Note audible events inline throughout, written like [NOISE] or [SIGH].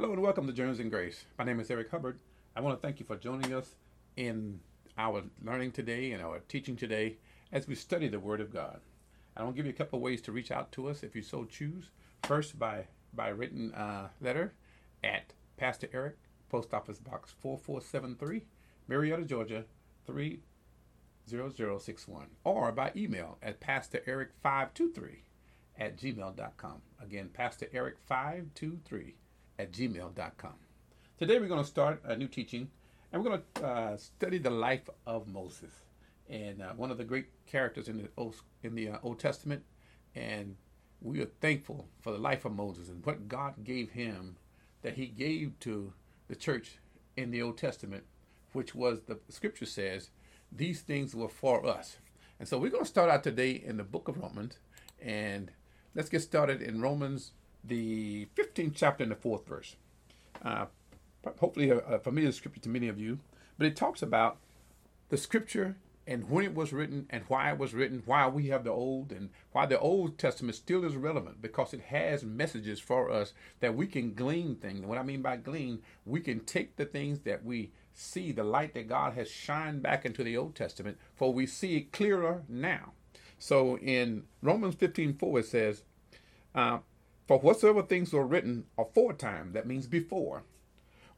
Hello and welcome to Journeys in Grace. My name is Eric Hubbard. I want to thank you for joining us in our learning today and our teaching today as we study the Word of God. I want to give you a couple ways to reach out to us if you so choose. First, by by written uh, letter at Pastor Eric, Post Office Box 4473, Marietta, Georgia 30061, or by email at PastorEric523 at gmail.com. Again, Pastor Eric523 at gmail.com. Today we're going to start a new teaching and we're going to uh, study the life of Moses and uh, one of the great characters in the Old, in the uh, Old Testament. And we are thankful for the life of Moses and what God gave him that he gave to the church in the Old Testament, which was the scripture says, these things were for us. And so we're going to start out today in the book of Romans. And let's get started in Romans the 15th chapter and the fourth verse. Uh, hopefully, a, a familiar scripture to many of you, but it talks about the scripture and when it was written and why it was written, why we have the Old, and why the Old Testament still is relevant because it has messages for us that we can glean things. And what I mean by glean, we can take the things that we see, the light that God has shined back into the Old Testament, for we see it clearer now. So in Romans 15 4, it says, uh, for whatsoever things were written aforetime, that means before,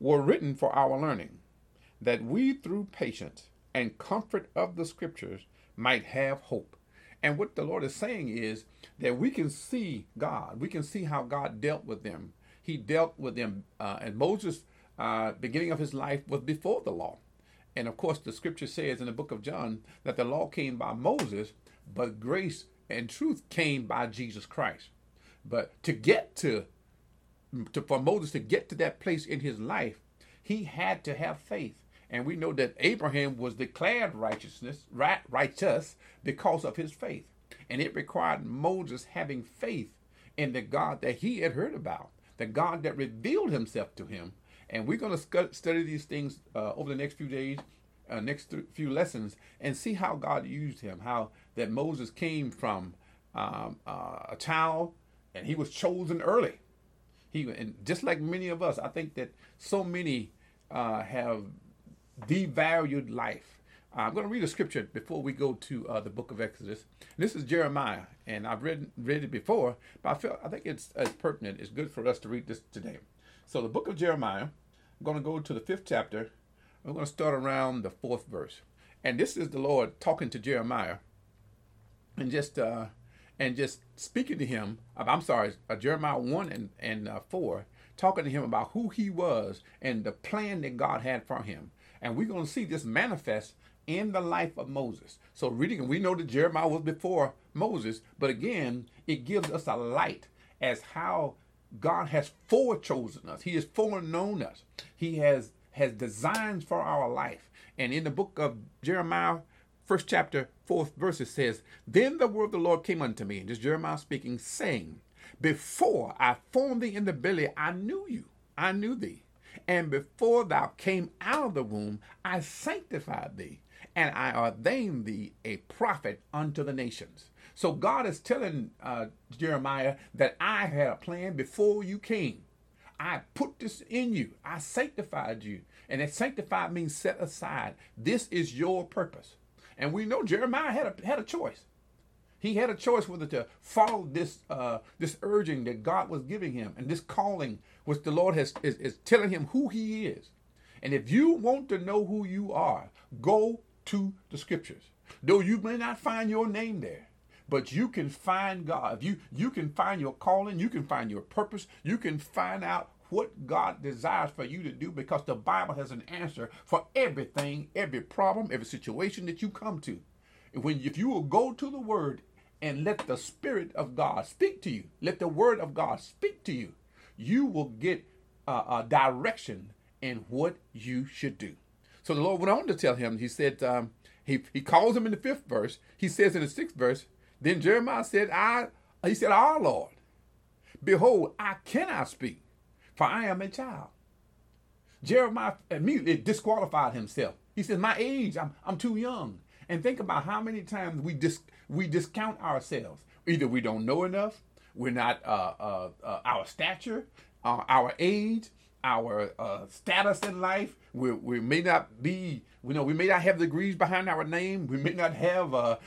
were written for our learning, that we through patience and comfort of the scriptures might have hope. And what the Lord is saying is that we can see God. We can see how God dealt with them. He dealt with them, uh, and Moses, uh, beginning of his life, was before the law. And of course, the scripture says in the book of John that the law came by Moses, but grace and truth came by Jesus Christ. But to get to, to for Moses to get to that place in his life, he had to have faith. And we know that Abraham was declared righteousness, right, righteous because of his faith. And it required Moses having faith in the God that he had heard about, the God that revealed himself to him. And we're going to study these things uh, over the next few days, uh, next th- few lessons, and see how God used him, how that Moses came from um, uh, a child and he was chosen early. He and just like many of us, I think that so many uh, have devalued life. Uh, I'm going to read a scripture before we go to uh, the book of Exodus. This is Jeremiah, and I've read read it before, but I feel I think it's, it's pertinent. It's good for us to read this today. So the book of Jeremiah. I'm going to go to the fifth chapter. I'm going to start around the fourth verse, and this is the Lord talking to Jeremiah, and just uh, and just speaking to him. I'm sorry, uh, Jeremiah 1 and, and uh, 4, talking to him about who he was and the plan that God had for him. And we're going to see this manifest in the life of Moses. So, reading, we know that Jeremiah was before Moses, but again, it gives us a light as how God has forechosen us. He has foreknown us. He has has designs for our life. And in the book of Jeremiah, first chapter, fourth verse, it says, Then the word of the Lord came unto me, and this Jeremiah speaking, saying, Before I formed thee in the belly, I knew you, I knew thee. And before thou came out of the womb, I sanctified thee, and I ordained thee a prophet unto the nations. So God is telling uh, Jeremiah that I had a plan before you came. I put this in you. I sanctified you. And that sanctified means set aside. This is your purpose. And we know Jeremiah had a, had a choice. He had a choice whether to follow this uh, this urging that God was giving him and this calling which the Lord has is, is telling him who he is. And if you want to know who you are, go to the scriptures. Though you may not find your name there, but you can find God. You you can find your calling, you can find your purpose, you can find out what God desires for you to do because the Bible has an answer for everything, every problem, every situation that you come to. When if you will go to the word and let the spirit of God speak to you, let the word of God speak to you, you will get a direction in what you should do. So the Lord went on to tell him, he said, um, he, he calls him in the fifth verse. He says in the sixth verse, then Jeremiah said, I, he said, our Lord, behold, I cannot speak for I am a child. Jeremiah immediately disqualified himself. He says, My age, I'm, I'm too young. And think about how many times we dis, we discount ourselves. Either we don't know enough, we're not uh, uh, uh, our stature, uh, our age, our uh, status in life. We, we may not be, you know, we may not have degrees behind our name. We may not have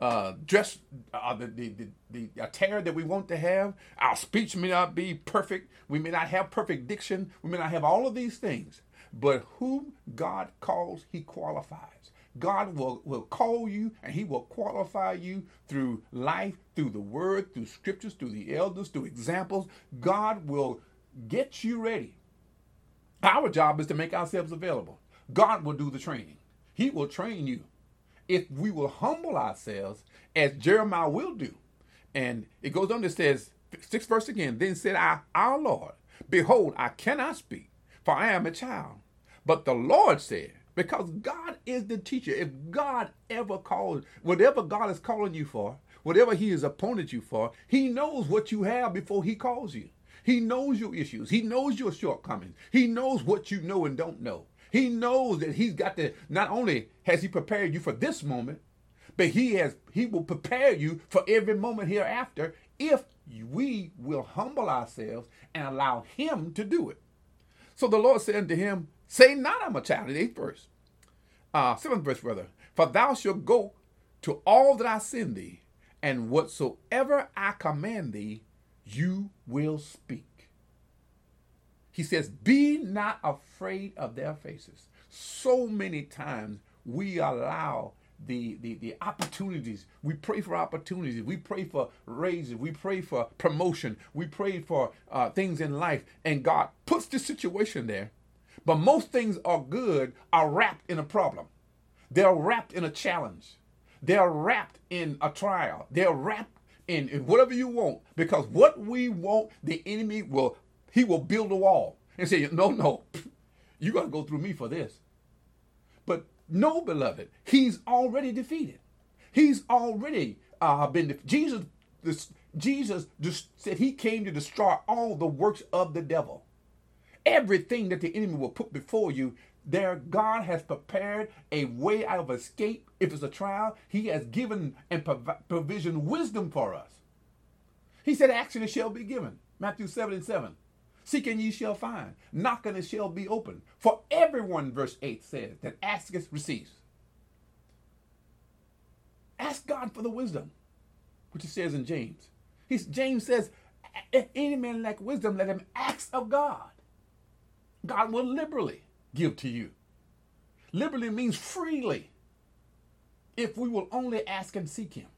a dress, uh, the, the, the, the attire that we want to have. Our speech may not be perfect. We may not have perfect diction. We may not have all of these things. But whom God calls, he qualifies. God will, will call you and he will qualify you through life, through the word, through scriptures, through the elders, through examples. God will get you ready. Our job is to make ourselves available. God will do the training. He will train you if we will humble ourselves as Jeremiah will do. And it goes on, it says, sixth verse again, then said I, our Lord, behold, I cannot speak, for I am a child. But the Lord said, because God is the teacher. If God ever calls, whatever God is calling you for, whatever He has appointed you for, He knows what you have before He calls you. He knows your issues. He knows your shortcomings. He knows what you know and don't know. He knows that He's got to, not only has He prepared you for this moment, but He has He will prepare you for every moment hereafter if we will humble ourselves and allow Him to do it. So the Lord said unto him, Say not I'm a child, the eighth verse. Uh, seventh verse, brother. For thou shalt go to all that I send thee, and whatsoever I command thee, you will speak. He says, Be not afraid of their faces. So many times we allow the, the, the opportunities. We pray for opportunities. We pray for raises. We pray for promotion. We pray for uh, things in life. And God puts the situation there but most things are good are wrapped in a problem. They're wrapped in a challenge. They're wrapped in a trial. They're wrapped in, in whatever you want. Because what we want, the enemy will he will build a wall and say, No, no, [LAUGHS] you gotta go through me for this. But no, beloved, he's already defeated. He's already uh, been defeated. Jesus, this, Jesus just said he came to destroy all the works of the devil everything that the enemy will put before you, there God has prepared a way out of escape. If it's a trial, He has given and provision wisdom for us. He said, Action shall be given. Matthew 7 and 7. Seek and ye shall find. Knock and it shall be open. For everyone, verse 8 says, that asketh receives. Ask God for the wisdom, which it says in James. He's, James says, if any man lack wisdom, let him ask of God. God will liberally give to you. Liberally means freely if we will only ask and seek him.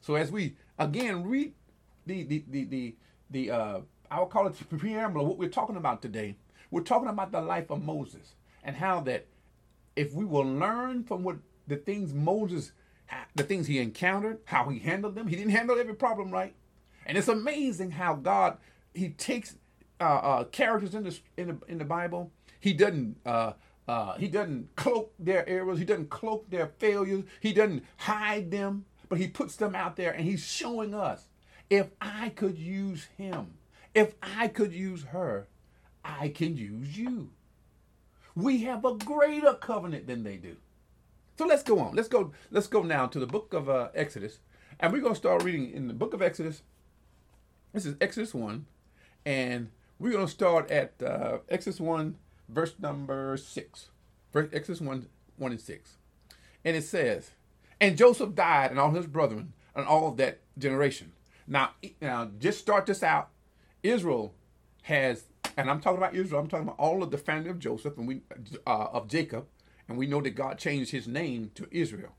So as we again read the the the the, the uh I will call it the preamble of what we're talking about today. We're talking about the life of Moses and how that if we will learn from what the things Moses the things he encountered, how he handled them, he didn't handle every problem right. And it's amazing how God he takes uh, uh, characters in the in the in the Bible. He doesn't uh, uh, he doesn't cloak their errors. He doesn't cloak their failures. He doesn't hide them, but he puts them out there, and he's showing us if I could use him, if I could use her, I can use you. We have a greater covenant than they do. So let's go on. Let's go. Let's go now to the book of uh, Exodus, and we're to start reading in the book of Exodus. This is Exodus one, and we're to start at uh, Exodus 1, verse number 6. Verse, Exodus 1, 1 and 6. And it says, And Joseph died and all his brethren and all of that generation. Now, now just start this out. Israel has, and I'm talking about Israel, I'm talking about all of the family of Joseph and we uh, of Jacob, and we know that God changed his name to Israel.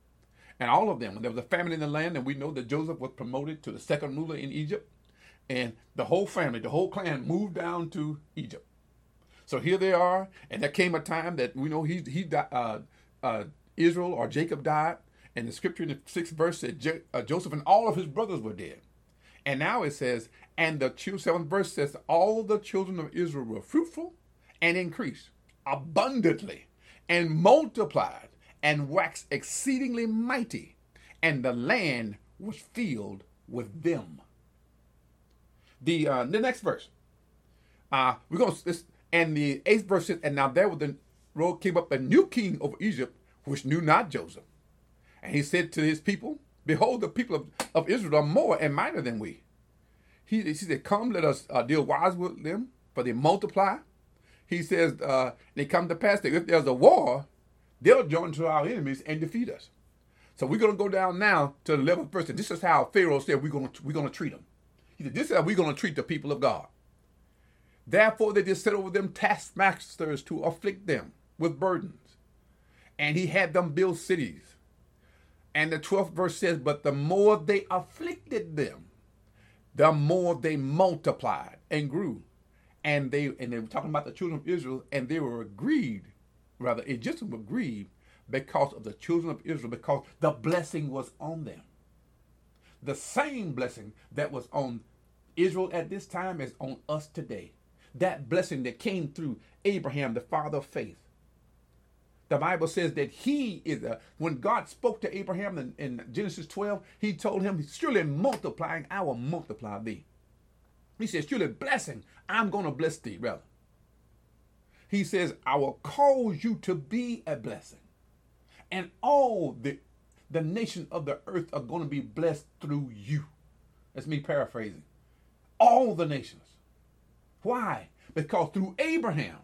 And all of them, there was a famine in the land, and we know that Joseph was promoted to the second ruler in Egypt and the whole family, the whole clan moved down to Egypt. So here they are, and there came a time that we know he he uh, uh, Israel or Jacob died, and the scripture in the sixth verse said uh, Joseph and all of his brothers were dead. And now it says, and the seventh verse says, all the children of Israel were fruitful and increased abundantly and multiplied and waxed exceedingly mighty, and the land was filled with them. The uh, the next verse. Uh, we're gonna this and the eighth verse says, and now there with the road came up a new king over Egypt, which knew not Joseph. And he said to his people, Behold, the people of, of Israel are more and mightier than we. He, he said, Come, let us uh, deal wise with them, for they multiply. He says, uh, they come to pass that if there's a war, they'll join to our enemies and defeat us. So we're going to go down now to the 11th verse. And this is how Pharaoh said we're going to, we're going to treat them. He said, this is how we're going to treat the people of God. Therefore, they just set over them taskmasters to afflict them with burdens. And he had them build cities. And the 12th verse says, But the more they afflicted them, the more they multiplied and grew. And they and they were talking about the children of Israel, and they were agreed, rather, Egyptians were grieved because of the children of Israel, because the blessing was on them. The same blessing that was on Israel at this time is on us today. That blessing that came through Abraham, the father of faith. The Bible says that he is, a, when God spoke to Abraham in, in Genesis 12, he told him, Surely multiplying, I will multiply thee. He says, Surely blessing, I'm going to bless thee, rather. He says, I will cause you to be a blessing. And all the, the nation of the earth are going to be blessed through you. That's me paraphrasing. All the nations. Why? Because through Abraham,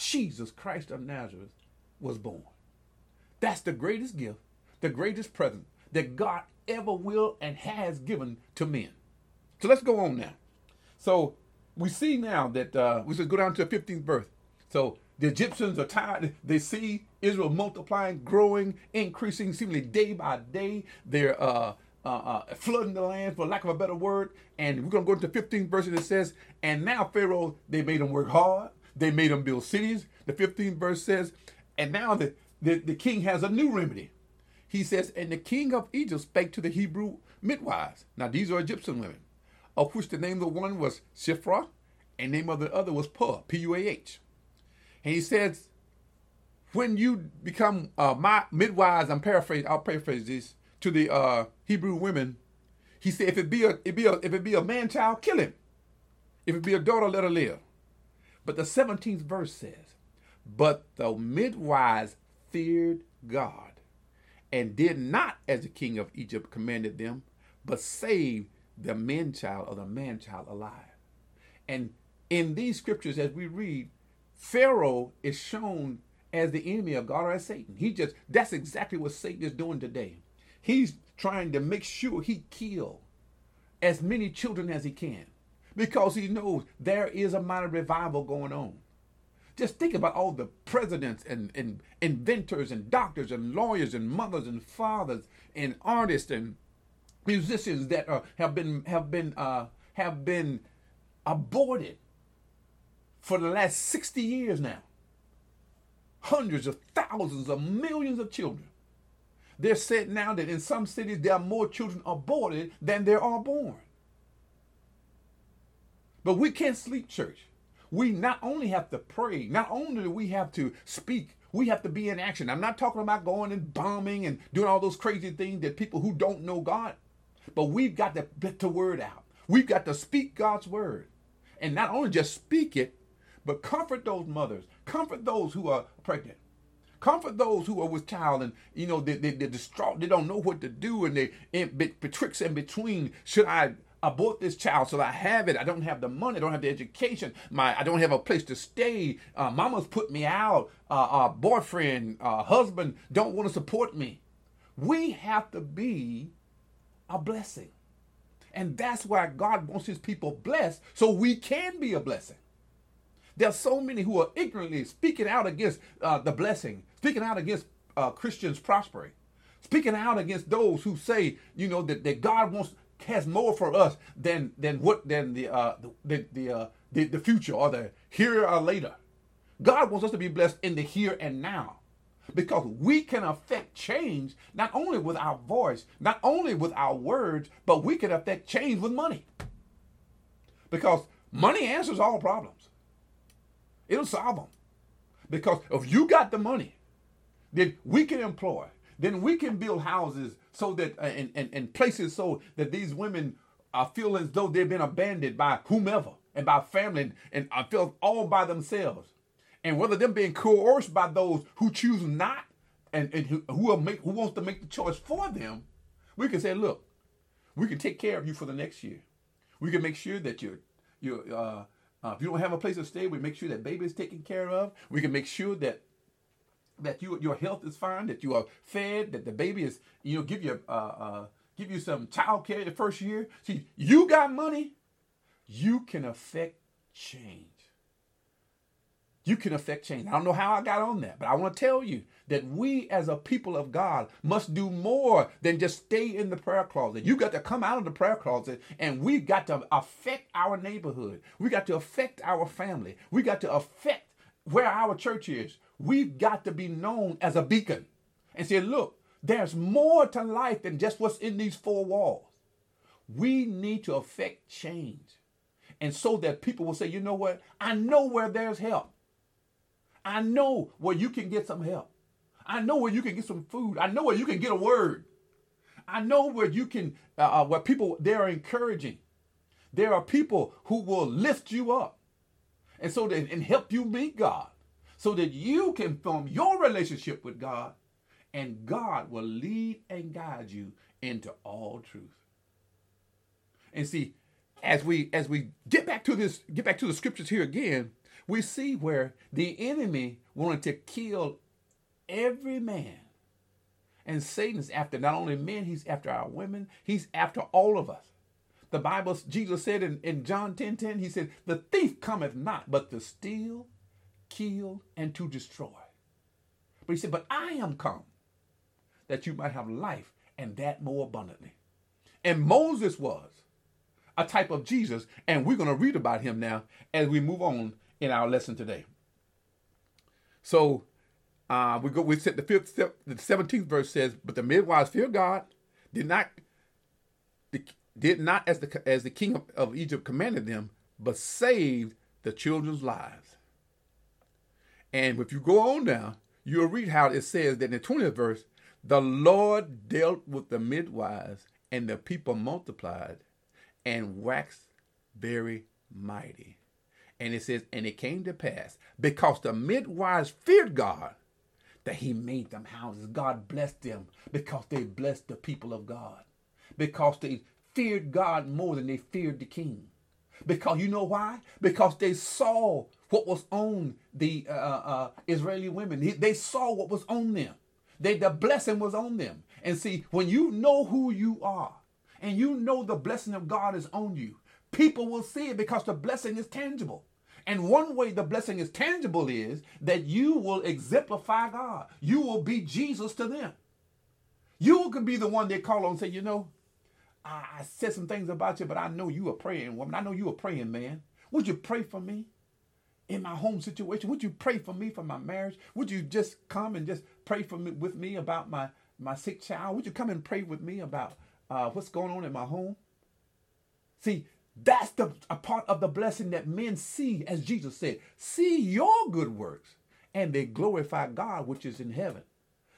Jesus Christ of Nazareth was born. That's the greatest gift, the greatest present that God ever will and has given to men. So let's go on now. So we see now that uh, we should go down to the 15th verse. So the Egyptians are tired. They see Israel multiplying, growing, increasing, seemingly day by day. They're uh, uh, uh, flooding the land, for lack of a better word. And we're going to go into the 15th verse, and it says, And now Pharaoh, they made them work hard. They made them build cities. The 15th verse says, And now the, the, the king has a new remedy. He says, And the king of Egypt spake to the Hebrew midwives. Now, these are Egyptian women, of which the name of the one was Shiphrah, and name of the other was Puah, P U A H. And he says, when you become uh, my midwives, I'm paraphrasing, I'll paraphrase this to the uh, Hebrew women. He said, if it be a, it be a, if it be a man child, kill him. If it be a daughter, let her live. But the 17th verse says, but the midwives feared God and did not as the king of Egypt commanded them, but saved the man child or the man child alive. And in these scriptures, as we read, Pharaoh is shown as the enemy of God or as Satan. He just that's exactly what Satan is doing today. He's trying to make sure he kill as many children as he can because he knows there is a mighty revival going on. Just think about all the presidents and, and inventors and doctors and lawyers and mothers and fathers and artists and musicians that are, have been have been uh, have been aborted for the last 60 years now. Hundreds of thousands of millions of children. They're said now that in some cities there are more children aborted than there are born. But we can't sleep, church. We not only have to pray, not only do we have to speak, we have to be in action. I'm not talking about going and bombing and doing all those crazy things that people who don't know God, but we've got to get the word out. We've got to speak God's word. And not only just speak it, but comfort those mothers, comfort those who are pregnant. Comfort those who are with child and you know they, they, they're distraught. They don't know what to do and they in betwixt and between. Should I abort this child so I have it. I don't have the money. I don't have the education. My I don't have a place to stay. Uh, mama's put me out. Uh, uh, boyfriend, uh, husband don't want to support me. We have to be a blessing, and that's why God wants His people blessed, so we can be a blessing. There's so many who are ignorantly speaking out against uh, the blessing, speaking out against uh, Christians prospering, speaking out against those who say, you know, that, that God wants has more for us than than what than the uh, the the, uh, the the future or the here or later. God wants us to be blessed in the here and now because we can affect change not only with our voice, not only with our words, but we can affect change with money. Because money answers all problems. It'll solve them. Because if you got the money, then we can employ, then we can build houses so that uh, and, and, and places so that these women uh, feel as though they've been abandoned by whomever and by family and, and uh, feel all by themselves. And whether them being coerced by those who choose not and, and who, who, make, who wants to make the choice for them, we can say, look, we can take care of you for the next year. We can make sure that your you uh, uh, if you don't have a place to stay, we make sure that baby is taken care of. We can make sure that that you your health is fine, that you are fed, that the baby is you know give you uh, uh, give you some child care the first year. See, you got money, you can affect change. You can affect change. I don't know how I got on that, but I want to tell you that we as a people of God must do more than just stay in the prayer closet. You got to come out of the prayer closet and we've got to affect our neighborhood. We got to affect our family. We got to affect where our church is. We've got to be known as a beacon and say, look, there's more to life than just what's in these four walls. We need to affect change. And so that people will say, you know what? I know where there's help. I know where you can get some help. I know where you can get some food. I know where you can get a word. I know where you can, uh, uh where people, they are encouraging. There are people who will lift you up and so that, and help you meet God so that you can form your relationship with God and God will lead and guide you into all truth. And see, as we as we get back to this, get back to the scriptures here again, we see where the enemy wanted to kill every man. And Satan's after not only men, he's after our women, he's after all of us. The Bible, Jesus said in, in John 10 10, he said, The thief cometh not but to steal, kill, and to destroy. But he said, But I am come that you might have life and that more abundantly. And Moses was a type of Jesus, and we're going to read about him now as we move on in our lesson today. So uh, we go. We said the fifth, the seventeenth verse says, "But the midwives fear God, did not, did not as the as the king of, of Egypt commanded them, but saved the children's lives." And if you go on down, you'll read how it says that in the 20th verse, the Lord dealt with the midwives, and the people multiplied and waxed very mighty. And it says, and it came to pass, because the midwives feared God, that he made them houses. God blessed them because they blessed the people of God. Because they feared God more than they feared the king. Because you know why? Because they saw what was on the uh, uh, Israeli women. They saw what was on them. They, the blessing was on them. And see, when you know who you are and you know the blessing of God is on you, people will see it because the blessing is tangible. And one way the blessing is tangible is that you will exemplify God. You will be Jesus to them. You can be the one they call on and say, you know, I, I said some things about you, but I know you are praying woman. I know you are praying man. Would you pray for me? In my home situation? Would you pray for me for my marriage? Would you just come and just pray for me with me about my my sick child? Would you come and pray with me about uh, what's going on in my home? See, that's the a part of the blessing that men see, as Jesus said, see your good works, and they glorify God which is in heaven.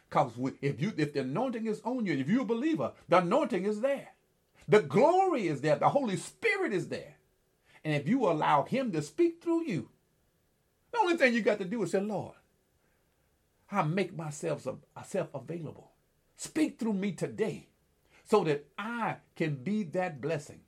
Because if you if the anointing is on you, if you're a believer, the anointing is there. The glory is there. The Holy Spirit is there. And if you allow Him to speak through you, the only thing you got to do is say, Lord, I make myself, myself available. Speak through me today so that I can be that blessing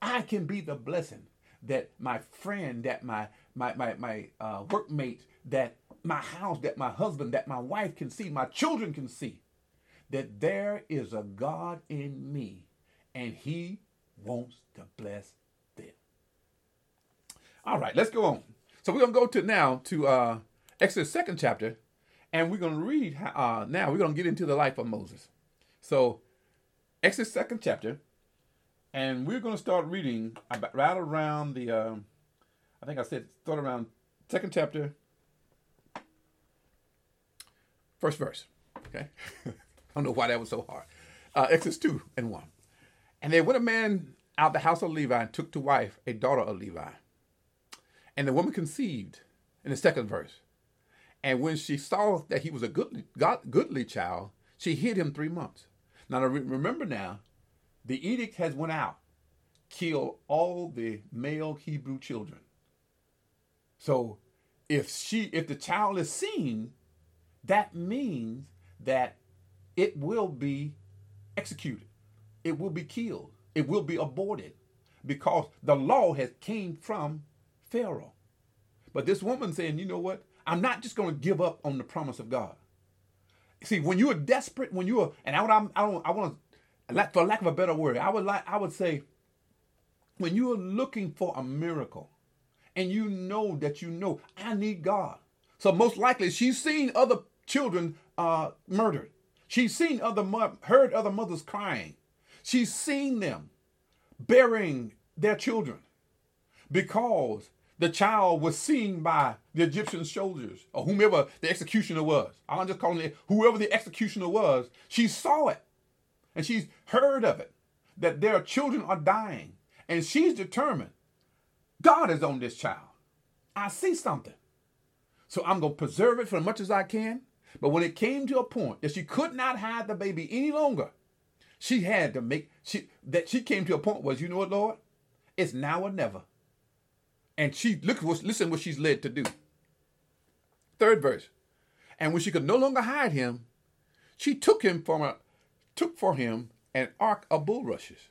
I can be the blessing that my friend, that my my my my uh, workmate, that my house, that my husband, that my wife can see, my children can see, that there is a God in me, and He wants to bless them. All right, let's go on. So we're gonna go to now to uh, Exodus second chapter, and we're gonna read. Uh, now we're gonna get into the life of Moses. So Exodus second chapter and we're to start reading about, right around the, um, I think I said start around second chapter, first verse. Okay, [LAUGHS] I don't know why that was so hard. Uh, Exodus two and one, and there went a man out the house of Levi and took to wife a daughter of Levi, and the woman conceived in the second verse, and when she saw that he was a goodly, goodly child, she hid him three months. Now remember now the edict has went out. Kill all the male Hebrew children. So if she if the child is seen, that means that it will be executed. It will be killed. It will be aborted. because the law has came from Pharaoh. But this woman saying, you know what? I'm not just going to give up on the promise of God. See, when you are desperate, when you are, and I would, I, don't, I want to, for lack of a better word, I would like, I would say, when you are looking for a miracle, and you know that you know I need God. So most likely she's seen other children uh, murdered. She's seen other mo- heard other mothers crying. She's seen them burying their children because the child was seen by the Egyptian soldiers or whomever the executioner was. I'm just calling it whoever the executioner was. She saw it and she's heard of it that their children are dying. And she's determined God is on this child. I see something. So I'm going to preserve it for as much as I can. But when it came to a point that she could not hide the baby any longer, she had to make she that she came to a point was, you know what, Lord? It's now or never. And she look what listen what she's led to do. Third verse. And when she could no longer hide him, she took him from a took for him an ark of bulrushes,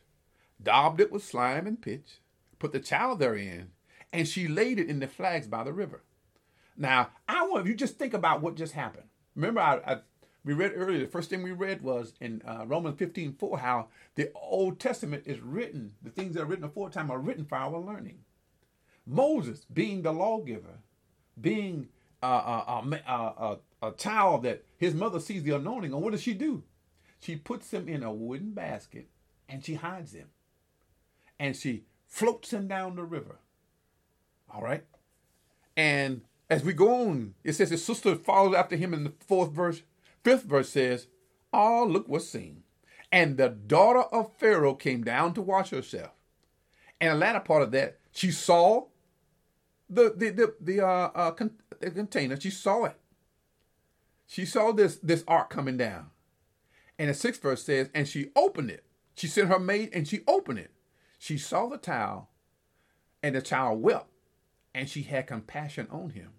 daubed it with slime and pitch, put the child therein, and she laid it in the flags by the river. Now, I want you just think about what just happened. Remember, I, I we read earlier, the first thing we read was in uh, Romans 15 4, how the Old Testament is written, the things that are written aforetime are written for our learning. Moses, being the lawgiver, being a, a, a, a, child that his mother sees the anointing and what does she do? She puts him in a wooden basket and she hides him. And she floats him down the river. All right? And as we go on, it says his sister follows after him in the fourth verse. Fifth verse says, oh, look was seen. And the daughter of Pharaoh came down to wash herself. And the latter part of that, she saw the the the, the uh, uh con- the container. She saw it. She saw this this ark coming down. And the sixth verse says, and she opened it. She sent her maid and she opened it. She saw the child, and the child wept, and she had compassion on him.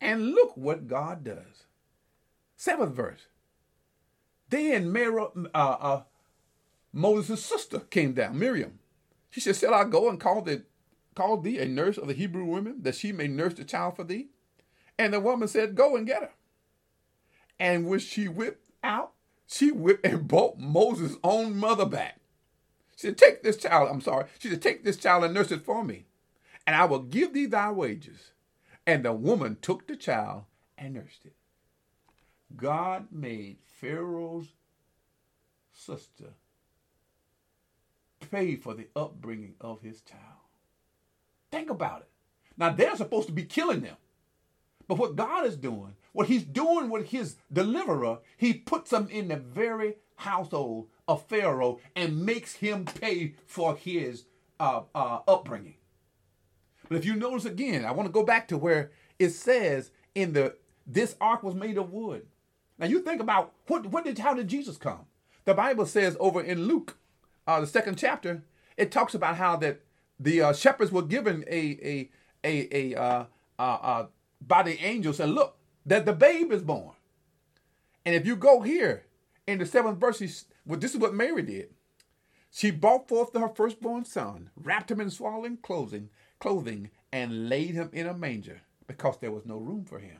And look what God does. Seventh verse. Then Mary, uh, uh, Moses' sister came down, Miriam. She said, Shall I go and call the call thee a nurse of the Hebrew women, that she may nurse the child for thee? And the woman said, Go and get her. And when she whipped out, she whipped and [LAUGHS] brought Moses' own mother back. She said, Take this child, I'm sorry. She said, Take this child and nurse it for me, and I will give thee thy wages. And the woman took the child and nursed it. God made Pharaoh's sister pay for the upbringing of his child. Think about it. Now they're supposed to be killing them. But what God is doing, what he's doing with his deliverer, he puts them in the very household of Pharaoh and makes him pay for his uh, uh, upbringing. But if you notice again, I want to go back to where it says in the this ark was made of wood. Now you think about what what did how did Jesus come? The Bible says over in Luke, uh, the second chapter, it talks about how that the uh, shepherds were given a a a a uh, uh, uh, by the angels and look that the babe is born. And if you go here in the seventh verse, well, this is what Mary did. She brought forth her firstborn son, wrapped him in swaddling clothing, clothing, and laid him in a manger because there was no room for him.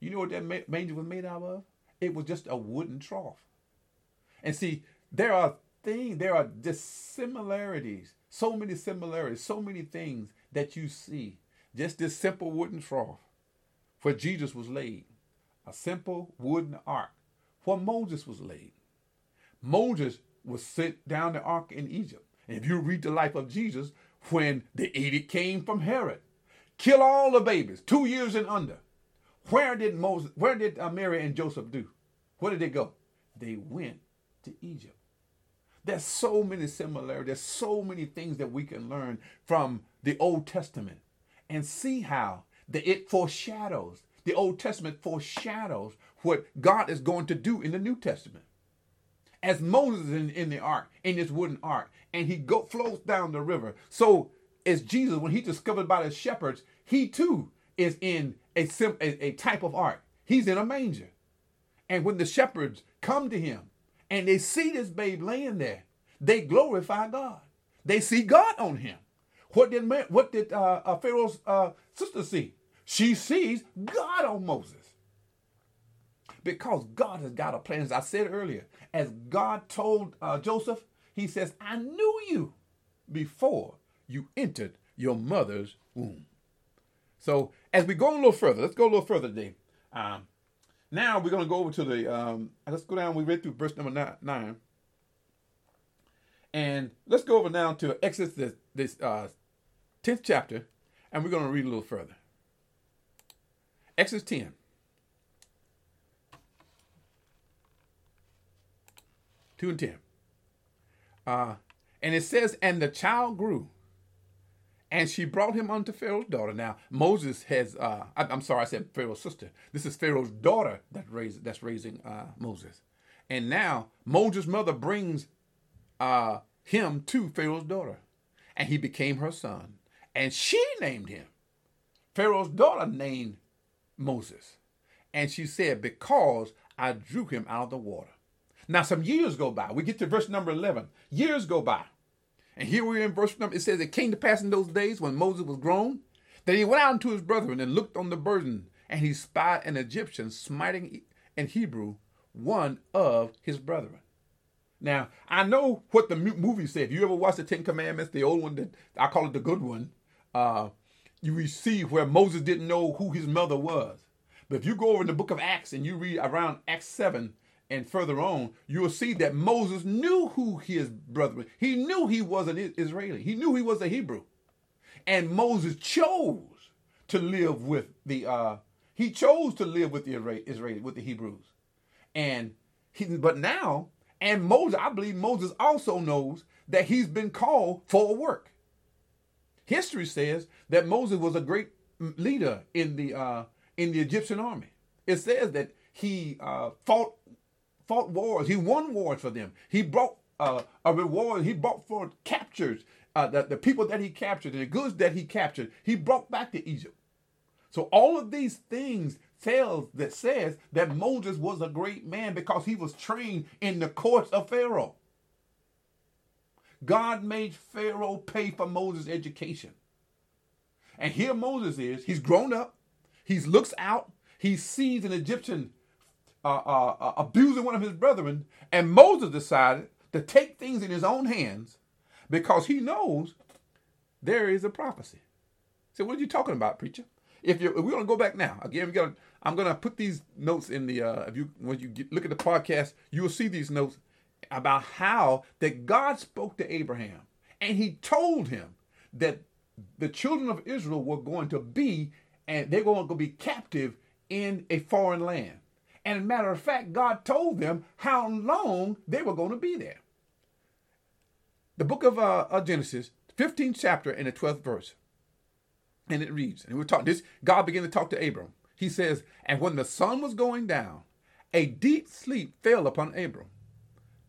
You know what that manger was made out of? It was just a wooden trough. And see, there are things, there are dissimilarities, so many similarities, so many things that you see. Just this simple wooden trough where Jesus was laid, a simple wooden ark where Moses was laid. Moses was sent down the ark in Egypt. And if you read the life of Jesus, when the edict came from Herod, kill all the babies, two years and under. Where did Moses, where did uh, Mary and Joseph do? Where did they go? They went to Egypt. There's so many similarities. There's so many things that we can learn from the Old Testament and see how the, it foreshadows, the Old Testament foreshadows what God is going to do in the New Testament. As Moses in, in the ark, in this wooden ark, and he go, flows down the river. So as Jesus, when he's discovered by the shepherds, he too is in a, a, a type of ark. He's in a manger. And when the shepherds come to him and they see this babe laying there, they glorify God. They see God on him. What did what did uh, uh, Pharaoh's uh, sister see? She sees God on Moses. Because God has got a plan. As I said earlier, as God told uh, Joseph, He says, "I knew you before you entered your mother's womb." So as we go a little further, let's go a little further today. Um, now we're going to go over to the. Um, let's go down. We read through verse number nine, nine and let's go over now to Exodus, this, this uh, 10th chapter, and we're going to read a little further. Exodus 10. Two and ten. Uh, and it says, and the child grew, and she brought him unto Pharaoh's daughter. Now Moses has, uh, I, am sorry, I said Pharaoh's sister. This is Pharaoh's daughter that raised, that's raising uh, Moses. And now Moses' mother brings uh, him to Pharaoh's daughter, and he became her son. And she named him. Pharaoh's daughter named Moses. And she said, Because I drew him out of the water. Now, some years go by. We get to verse number 11. Years go by. And here we're in verse number, it says, It came to pass in those days when Moses was grown that he went out unto his brethren and looked on the burden, and he spied an Egyptian smiting in Hebrew one of his brethren. Now, I know what the movie said. If you ever watched the Ten Commandments, the old one that I call it the good one, uh, you see where Moses didn't know who his mother was. But if you go over in the book of Acts and you read around Acts 7 and further on, you will see that Moses knew who his brother was. He knew he was an Israeli. He knew he was a Hebrew. And Moses chose to live with the uh, he chose to live with the Israeli with the Hebrews. And he, but now and Moses, I believe Moses also knows that he's been called for a work. History says that Moses was a great leader in the uh, in the Egyptian army. It says that he uh, fought fought wars. He won wars for them. He brought uh, a reward. He brought for captures uh, the, the people that he captured the goods that he captured. He brought back to Egypt. So all of these things tells that says that Moses was a great man because he was trained in the courts of Pharaoh. God made Pharaoh pay for Moses' education. And here Moses is, he's grown up, he looks out, he sees an Egyptian uh, uh, uh, abusing one of his brethren, and Moses decided to take things in his own hands because he knows there is a prophecy. So, what are you talking about, preacher? If you, if we're gonna go back now again, we got. To, I'm gonna put these notes in the. Uh, if you when you get, look at the podcast, you will see these notes about how that God spoke to Abraham and He told him that the children of Israel were going to be and they're going to be captive in a foreign land. And matter of fact, God told them how long they were going to be there. The book of uh, Genesis, 15th chapter and the 12th verse. And it reads, and we're talking this, God began to talk to Abram. He says, And when the sun was going down, a deep sleep fell upon Abram.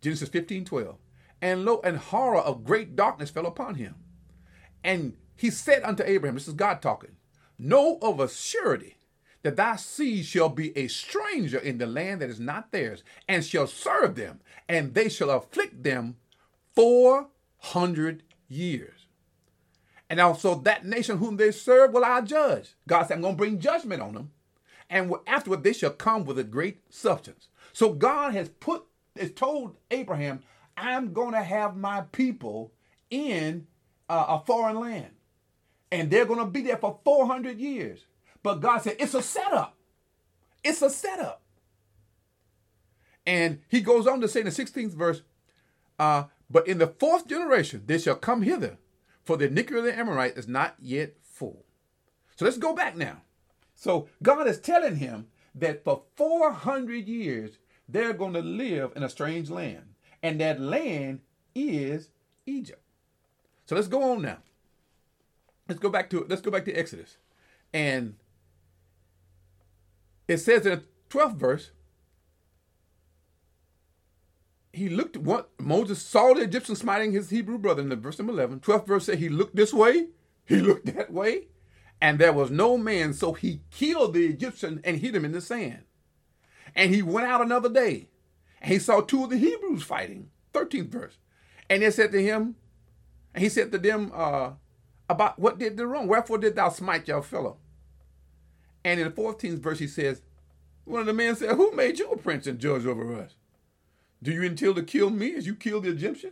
Genesis 15, 12. And lo, and horror of great darkness fell upon him. And he said unto Abraham, This is God talking, Know of a surety that thy seed shall be a stranger in the land that is not theirs, and shall serve them, and they shall afflict them four hundred years. And also that nation whom they serve will I judge. God said, I'm going to bring judgment on them. And afterward they shall come with a great substance. So God has put, has told Abraham, I'm going to have my people in uh, a foreign land. And they're going to be there for 400 years. But God said, it's a setup. It's a setup. And he goes on to say in the 16th verse, uh, but in the fourth generation they shall come hither for the iniquity of the Amorite is not yet full. So let's go back now. So God is telling him that for 400 years they're going to live in a strange land, and that land is Egypt. So let's go on now. Let's go back to let's go back to Exodus, and it says in the 12th verse he looked what Moses saw the Egyptian smiting his Hebrew brother in the verse number 11. 12th verse said he looked this way, he [LAUGHS] looked that way, and there was no man, so he killed the Egyptian and hid him in the sand. And he went out another day, and he saw two of the Hebrews fighting. 13th verse. And they said to him, And he said to them uh, about what did they wrong. Wherefore did thou smite your fellow? And in the 14th verse, he says, one of the men said, Who made you a prince and judge over us? Do you intend to kill me as you killed the Egyptian?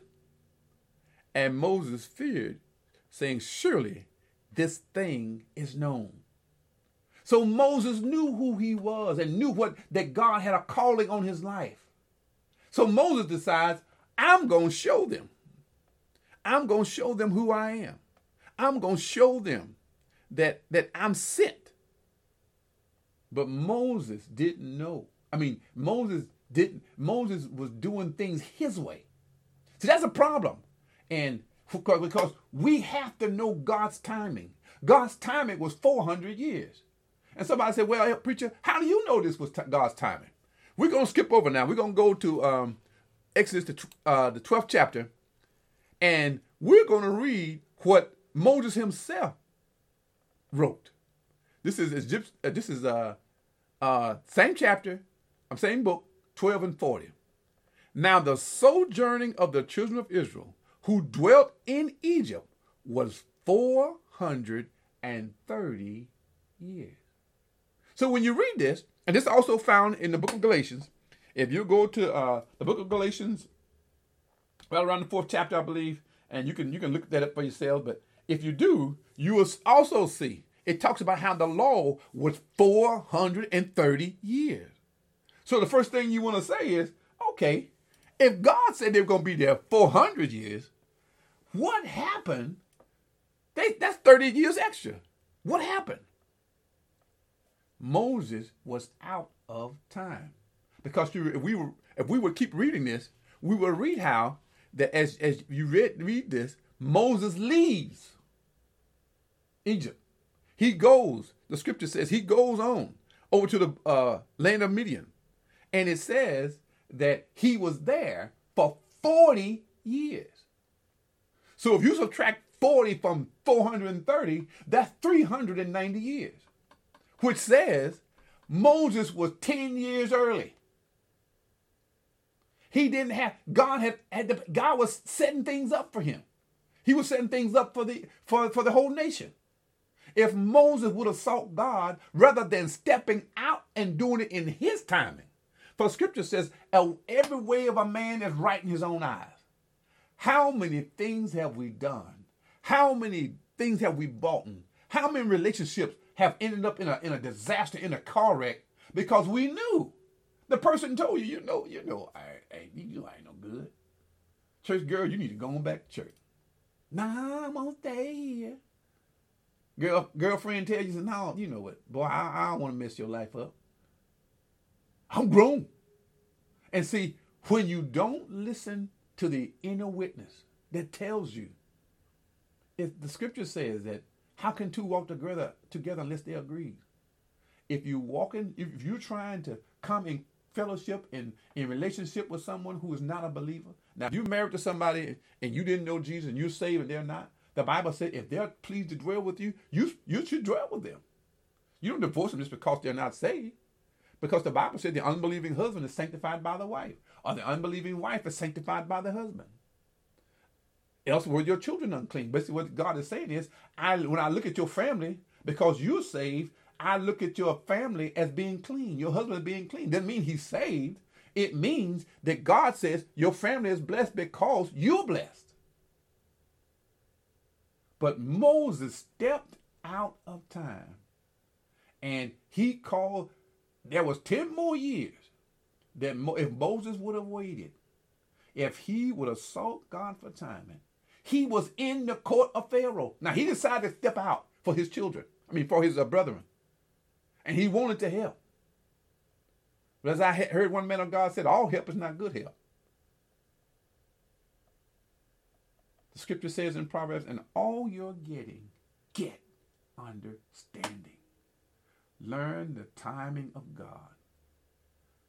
And Moses feared, saying, Surely this thing is known. So Moses knew who he was and knew what that God had a calling on his life. So Moses decides, I'm going to show them. I'm going to show them who I am. I'm going to show them that that I'm sent. But Moses didn't know. I mean, Moses didn't Moses was doing things his way. So that's a problem. And because we have to know God's timing. God's timing was 400 years. And somebody said, Well, preacher, how do you know this was t- God's timing? We're going to skip over now. We're going to go to um, Exodus, the, uh, the 12th chapter, and we're going to read what Moses himself wrote. This is Egypt, uh, this is uh, uh, same chapter, I'm same book, 12 and 40. Now the sojourning of the children of Israel who dwelt in Egypt was 430 years. So when you read this, and this is also found in the book of Galatians, if you go to uh, the book of Galatians, right around the fourth chapter, I believe, and you can you can look that up for yourself. But if you do, you will also see it talks about how the law was 430 years. So the first thing you want to say is, okay, if God said they were going to be there 400 years, what happened? They, that's 30 years extra. What happened? Moses was out of time. Because if we were if we would keep reading this, we would read how that as, as you read read this, Moses leaves Egypt. He goes, the scripture says he goes on over to the uh, land of Midian. And it says that he was there for 40 years. So if you subtract 40 from 430, that's 390 years which says Moses was 10 years early. He didn't have God had, had to, God was setting things up for him. He was setting things up for the for, for the whole nation. If Moses would have sought God rather than stepping out and doing it in his timing, for scripture says, every way of a man is right in his own eyes. How many things have we done? How many things have we bought? How many relationships have ended up in a in a disaster in a car wreck because we knew the person told you, you know, you know, I, I you know I ain't no good. Church girl, you need to go on back to church. Nah, I'm gonna stay here. Girl, girlfriend tells you, no, you know what, boy, I, I don't want to mess your life up. I'm grown. And see, when you don't listen to the inner witness that tells you, if the scripture says that how can two walk together together unless they agree? If you walking, if you're trying to come in fellowship and in relationship with someone who is not a believer, now if you're married to somebody and you didn't know Jesus and you're saved and they're not, the Bible said if they're pleased to dwell with you, you you should dwell with them. You don't divorce them just because they're not saved. Because the Bible said the unbelieving husband is sanctified by the wife, or the unbelieving wife is sanctified by the husband. Else were your children unclean. Basically, what God is saying is, I when I look at your family, because you're saved, I look at your family as being clean. Your husband being clean. Doesn't mean he's saved. It means that God says your family is blessed because you're blessed. But Moses stepped out of time and he called, there was 10 more years that if Moses would have waited, if he would have sought God for timing, he was in the court of Pharaoh. Now he decided to step out for his children. I mean, for his uh, brethren. And he wanted to help. But as I heard one man of God said, all help is not good help. The scripture says in Proverbs, and all you're getting, get understanding. Learn the timing of God.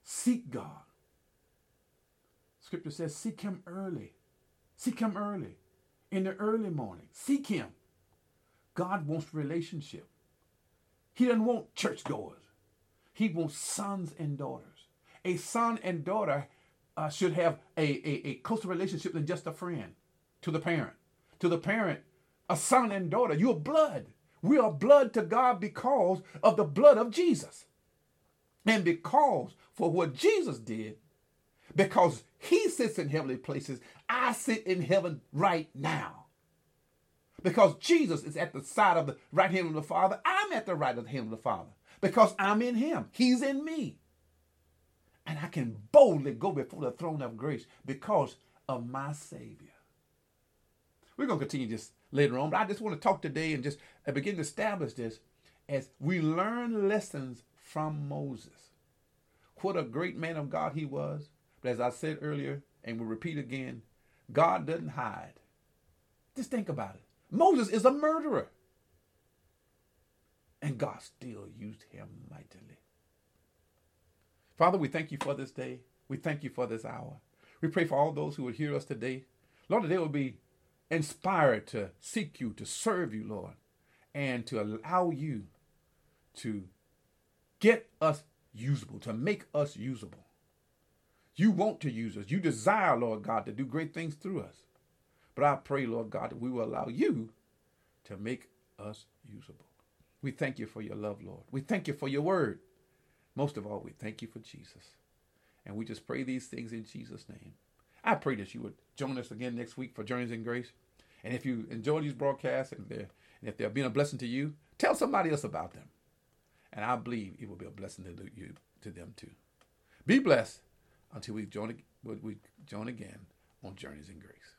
Seek God. Scripture says, seek him early. Seek him early in the early morning. Seek Him. God wants relationship. He doesn't want churchgoers. He wants sons and daughters. A son and daughter uh, should have a, a, a closer relationship than just a friend to the parent. to the parent, a son and daughter. You're blood. We are blood to God because of the blood of Jesus. And because for what Jesus did, because he sits in heavenly places, I sit in heaven right now. Because Jesus is at the side of the right hand of the Father, I'm at the right of the hand of the Father. Because I'm in him, he's in me. And I can boldly go before the throne of grace because of my Savior. We're going to continue this later on, but I just want to talk today and just uh, begin to establish this as we learn lessons from Moses. What a great man of God he was. But as I said earlier, and we'll repeat again, God doesn't hide. Just think about it. Moses is a murderer. And God still used him mightily. Father, we thank you for this day. We thank you for this hour. We pray for all those who will hear us today. Lord, they will be inspired to seek you, to serve you, Lord, and to allow you to get us usable, to make us usable. You want to use us. You desire, Lord God, to do great things through us. But I pray, Lord God, that we will allow you to make us usable. We thank you for your love, Lord. We thank you for your word. Most of all, we thank you for Jesus. And we just pray these things in Jesus' name. I pray that you would join us again next week for Journeys in Grace. And if you enjoy these broadcasts and, and if they're being a blessing to you, tell somebody else about them. And I believe it will be a blessing to you to them too. Be blessed until we join we join again on Journeys in Grace.